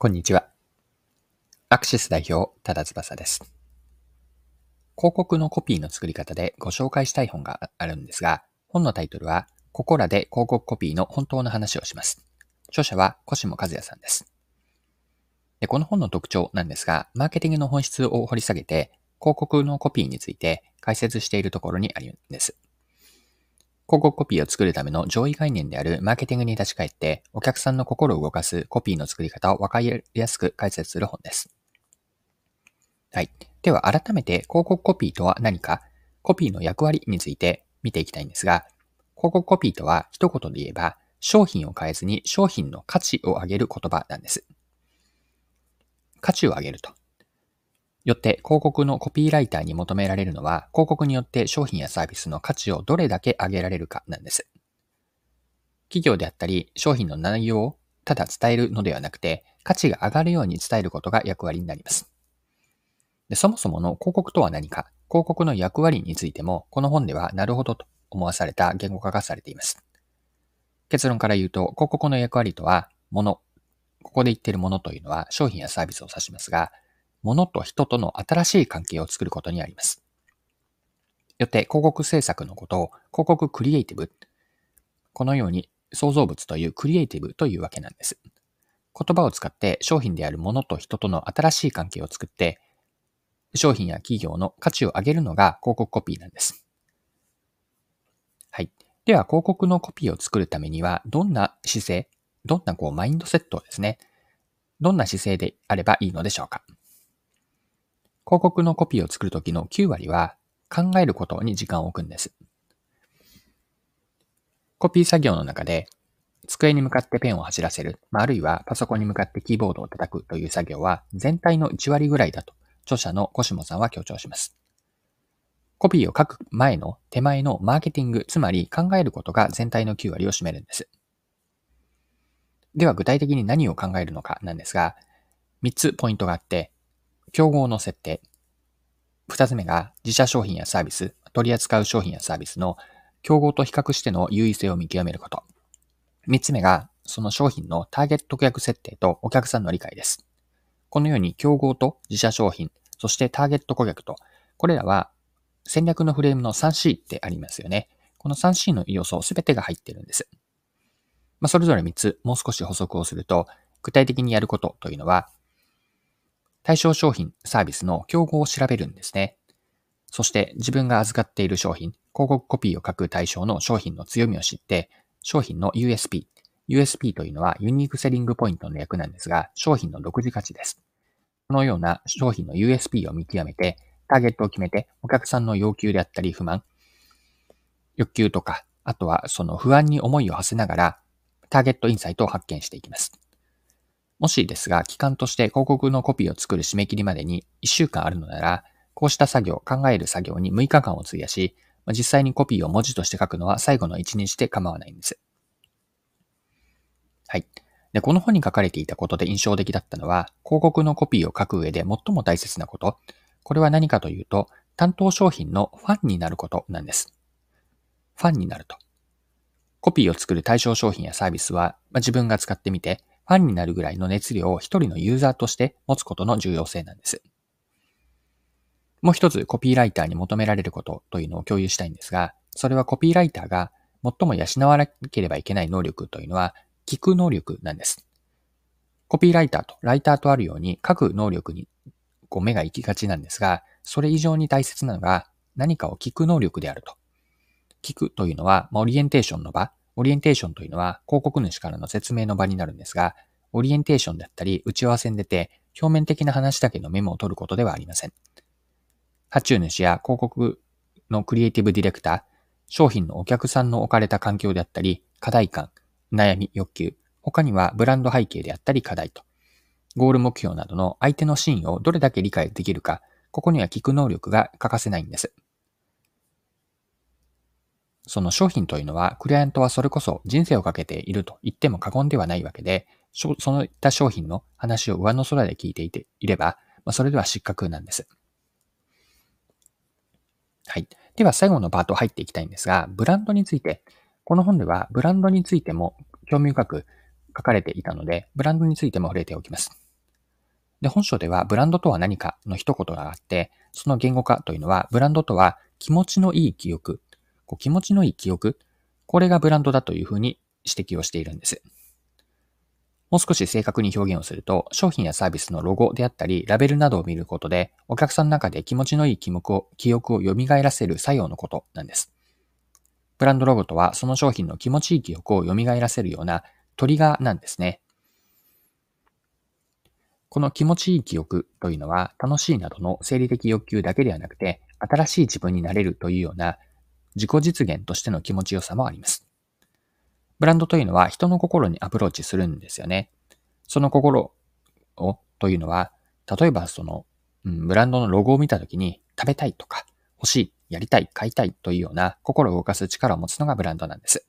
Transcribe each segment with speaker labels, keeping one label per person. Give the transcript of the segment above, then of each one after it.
Speaker 1: こんにちは。アクシス代表、多田翼です。広告のコピーの作り方でご紹介したい本があるんですが、本のタイトルは、ここらで広告コピーの本当の話をします。著者は小下和也さんです。でこの本の特徴なんですが、マーケティングの本質を掘り下げて、広告のコピーについて解説しているところにあるんです。広告コピーを作るための上位概念であるマーケティングに立ち返って、お客さんの心を動かすコピーの作り方を分かりやすく解説する本です。はい。では改めて広告コピーとは何か、コピーの役割について見ていきたいんですが、広告コピーとは一言で言えば、商品を変えずに商品の価値を上げる言葉なんです。価値を上げると。よって広告のコピーライターに求められるのは、広告によって商品やサービスの価値をどれだけ上げられるかなんです。企業であったり、商品の内容をただ伝えるのではなくて、価値が上がるように伝えることが役割になります。でそもそもの広告とは何か、広告の役割についても、この本ではなるほどと思わされた言語化がされています。結論から言うと、広告の役割とは、もの。ここで言っているものというのは商品やサービスを指しますが、物と人との新しい関係を作ることにあります。よって広告制作のことを広告クリエイティブ、このように創造物というクリエイティブというわけなんです。言葉を使って商品であるものと人との新しい関係を作って、商品や企業の価値を上げるのが広告コピーなんです。はい。では、広告のコピーを作るためには、どんな姿勢、どんなこうマインドセットですね。どんな姿勢であればいいのでしょうか。広告のコピーを作るときの9割は考えることに時間を置くんです。コピー作業の中で机に向かってペンを走らせる、あるいはパソコンに向かってキーボードを叩くという作業は全体の1割ぐらいだと著者のコシモさんは強調します。コピーを書く前の手前のマーケティング、つまり考えることが全体の9割を占めるんです。では具体的に何を考えるのかなんですが、3つポイントがあって、競合の設定。二つ目が自社商品やサービス、取り扱う商品やサービスの競合と比較しての優位性を見極めること。三つ目がその商品のターゲット顧客設定とお客さんの理解です。このように競合と自社商品、そしてターゲット顧客と、これらは戦略のフレームの 3C ってありますよね。この 3C の要素すべてが入ってるんです。まあ、それぞれ3つ、もう少し補足をすると、具体的にやることというのは、対象商品、サービスの競合を調べるんですね。そして自分が預かっている商品、広告コピーを書く対象の商品の強みを知って、商品の USP。USP というのはユニークセリングポイントの略なんですが、商品の独自価値です。このような商品の USP を見極めて、ターゲットを決めて、お客さんの要求であったり不満、欲求とか、あとはその不安に思いを馳せながら、ターゲットインサイトを発見していきます。もしですが、期間として広告のコピーを作る締め切りまでに1週間あるのなら、こうした作業、考える作業に6日間を費やし、実際にコピーを文字として書くのは最後の1日で構わないんです。はい。で、この本に書かれていたことで印象的だったのは、広告のコピーを書く上で最も大切なこと。これは何かというと、担当商品のファンになることなんです。ファンになると。コピーを作る対象商品やサービスは、まあ、自分が使ってみて、ファンになるぐらいの熱量を一人のユーザーとして持つことの重要性なんです。もう一つコピーライターに求められることというのを共有したいんですが、それはコピーライターが最も養わなければいけない能力というのは、聞く能力なんです。コピーライターとライターとあるように書く能力にこう目が行きがちなんですが、それ以上に大切なのが何かを聞く能力であると。聞くというのは、まあ、オリエンテーションの場、オリエンテーションというのは広告主からの説明の場になるんですが、オリエンテーションだったり打ち合わせに出て表面的な話だけのメモを取ることではありません。発注主や広告のクリエイティブディレクター、商品のお客さんの置かれた環境であったり、課題感、悩み、欲求、他にはブランド背景であったり課題と、ゴール目標などの相手のシーンをどれだけ理解できるか、ここには聞く能力が欠かせないんです。その商品というのは、クライアントはそれこそ人生をかけていると言っても過言ではないわけで、そのいった商品の話を上の空で聞いていていれば、まあ、それでは失格なんです。はい。では最後のパート入っていきたいんですが、ブランドについて、この本ではブランドについても興味深く書かれていたので、ブランドについても触れておきます。で、本書ではブランドとは何かの一言があって、その言語化というのは、ブランドとは気持ちのいい記憶、こう気持ちのいい記憶、これがブランドだというふうに指摘をしているんです。もう少し正確に表現をすると、商品やサービスのロゴであったり、ラベルなどを見ることで、お客さんの中で気持ちのいい記憶を記憶を蘇らせる作用のことなんです。ブランドロゴとは、その商品の気持ちいい記憶を蘇らせるようなトリガーなんですね。この気持ちいい記憶というのは、楽しいなどの生理的欲求だけではなくて、新しい自分になれるというような自己実現としての気持ちよさもあります。ブランドというのは人の心にアプローチするんですよね。その心をというのは、例えばその、うん、ブランドのロゴを見たときに食べたいとか欲しい、やりたい、買いたいというような心を動かす力を持つのがブランドなんです。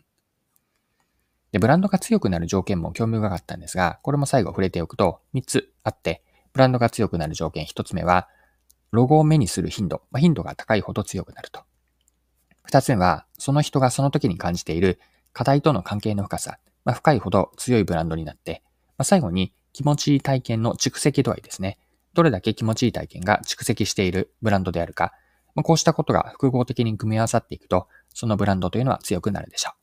Speaker 1: で、ブランドが強くなる条件も興味深かったんですが、これも最後触れておくと3つあって、ブランドが強くなる条件1つ目は、ロゴを目にする頻度、まあ、頻度が高いほど強くなると。2つ目は、その人がその時に感じている課題との関係の深さ、まあ、深いほど強いブランドになって、まあ、最後に気持ちいい体験の蓄積度合いですね。どれだけ気持ちいい体験が蓄積しているブランドであるか、まあ、こうしたことが複合的に組み合わさっていくと、そのブランドというのは強くなるでしょう。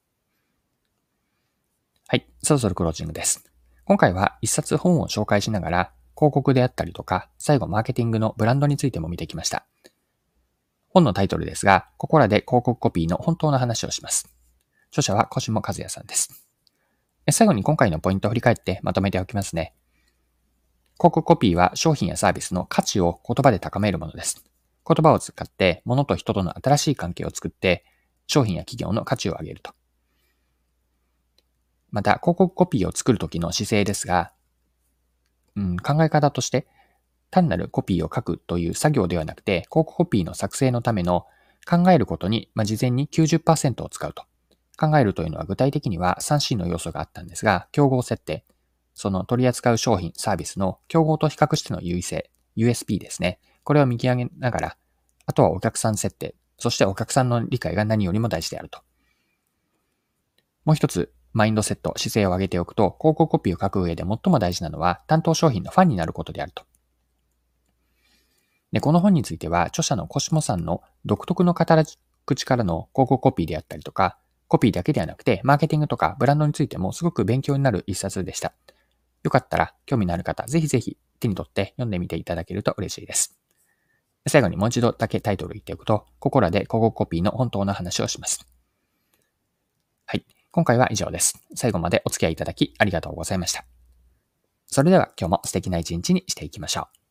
Speaker 1: はい、そろそろクロージングです。今回は一冊本を紹介しながら、広告であったりとか、最後マーケティングのブランドについても見てきました。本のタイトルですが、ここらで広告コピーの本当の話をします。著者は小下和也さんです。最後に今回のポイントを振り返ってまとめておきますね。広告コピーは商品やサービスの価値を言葉で高めるものです。言葉を使って物と人との新しい関係を作って商品や企業の価値を上げると。また、広告コピーを作るときの姿勢ですが、うん、考え方として、単なるコピーを書くという作業ではなくて、広告コピーの作成のための考えることに、まあ、事前に90%を使うと。考えるというのは具体的には 3C の要素があったんですが、競合設定、その取り扱う商品、サービスの競合と比較しての優位性、USP ですね。これを見極めながら、あとはお客さん設定、そしてお客さんの理解が何よりも大事であると。もう一つ、マインドセット、姿勢を上げておくと、広告コピーを書く上で最も大事なのは、担当商品のファンになることであると。で、この本については、著者のコシモさんの独特の語口からの広告コピーであったりとか、コピーだけではなくて、マーケティングとかブランドについてもすごく勉強になる一冊でした。よかったら、興味のある方、ぜひぜひ手に取って読んでみていただけると嬉しいです。最後にもう一度だけタイトル言っておくと、ここらで広告コピーの本当の話をします。はい。今回は以上です。最後までお付き合いいただきありがとうございました。それでは今日も素敵な一日にしていきましょう。